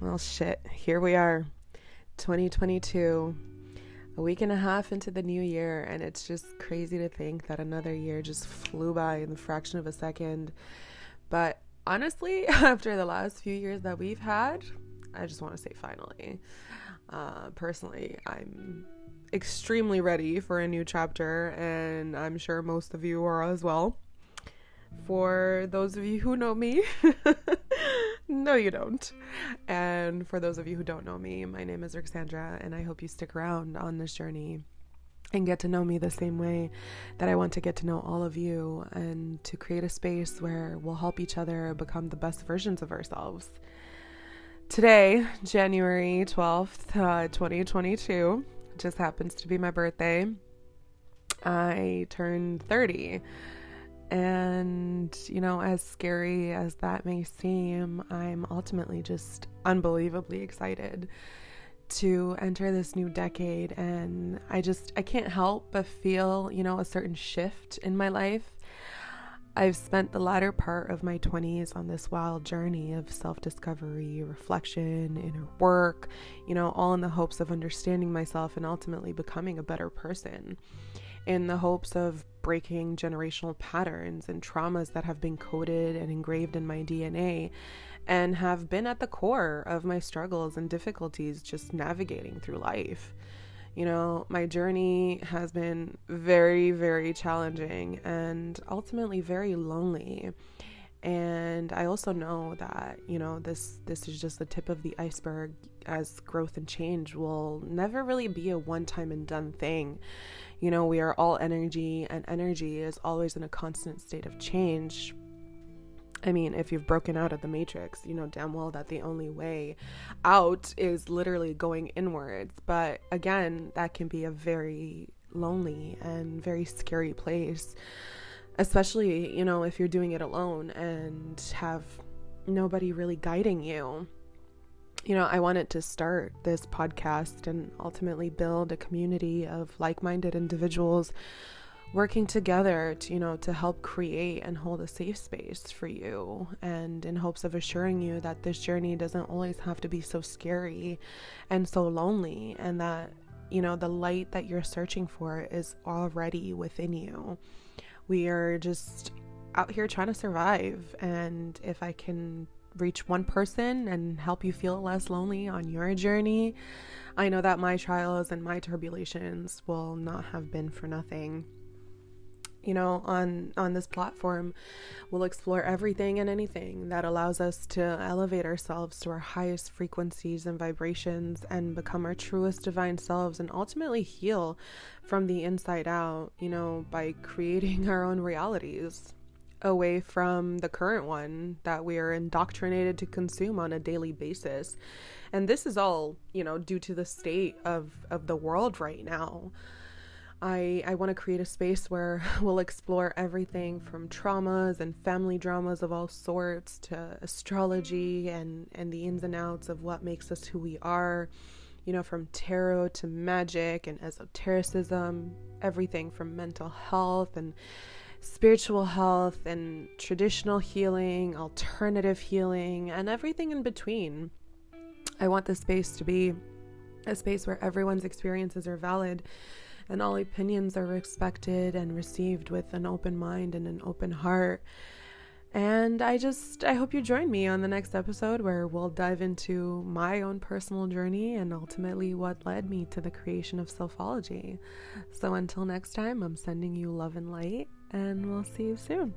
Well, shit, here we are, 2022, a week and a half into the new year, and it's just crazy to think that another year just flew by in the fraction of a second. But honestly, after the last few years that we've had, I just want to say finally. Uh, personally, I'm extremely ready for a new chapter, and I'm sure most of you are as well. For those of you who know me, no, you don't. And for those of you who don't know me, my name is Alexandra, and I hope you stick around on this journey and get to know me the same way that I want to get to know all of you and to create a space where we'll help each other become the best versions of ourselves. Today, January 12th, uh, 2022, just happens to be my birthday. I turned 30. And, you know, as scary as that may seem, I'm ultimately just unbelievably excited to enter this new decade. And I just, I can't help but feel, you know, a certain shift in my life. I've spent the latter part of my 20s on this wild journey of self discovery, reflection, inner work, you know, all in the hopes of understanding myself and ultimately becoming a better person in the hopes of breaking generational patterns and traumas that have been coded and engraved in my DNA and have been at the core of my struggles and difficulties just navigating through life. You know, my journey has been very, very challenging and ultimately very lonely. And I also know that, you know, this this is just the tip of the iceberg as growth and change will never really be a one-time and done thing. You know, we are all energy, and energy is always in a constant state of change. I mean, if you've broken out of the matrix, you know damn well that the only way out is literally going inwards. But again, that can be a very lonely and very scary place, especially, you know, if you're doing it alone and have nobody really guiding you you know, I wanted to start this podcast and ultimately build a community of like minded individuals working together to, you know, to help create and hold a safe space for you and in hopes of assuring you that this journey doesn't always have to be so scary and so lonely and that, you know, the light that you're searching for is already within you. We are just out here trying to survive and if I can reach one person and help you feel less lonely on your journey. I know that my trials and my turbulations will not have been for nothing. You know, on on this platform, we'll explore everything and anything that allows us to elevate ourselves to our highest frequencies and vibrations and become our truest divine selves and ultimately heal from the inside out, you know, by creating our own realities away from the current one that we are indoctrinated to consume on a daily basis. And this is all, you know, due to the state of, of the world right now. I, I want to create a space where we'll explore everything from traumas and family dramas of all sorts to astrology and, and the ins and outs of what makes us who we are, you know, from tarot to magic and esotericism, everything from mental health and spiritual health and traditional healing, alternative healing, and everything in between. I want this space to be a space where everyone's experiences are valid and all opinions are respected and received with an open mind and an open heart. And I just, I hope you join me on the next episode where we'll dive into my own personal journey and ultimately what led me to the creation of Selfology. So until next time, I'm sending you love and light and we'll see you soon.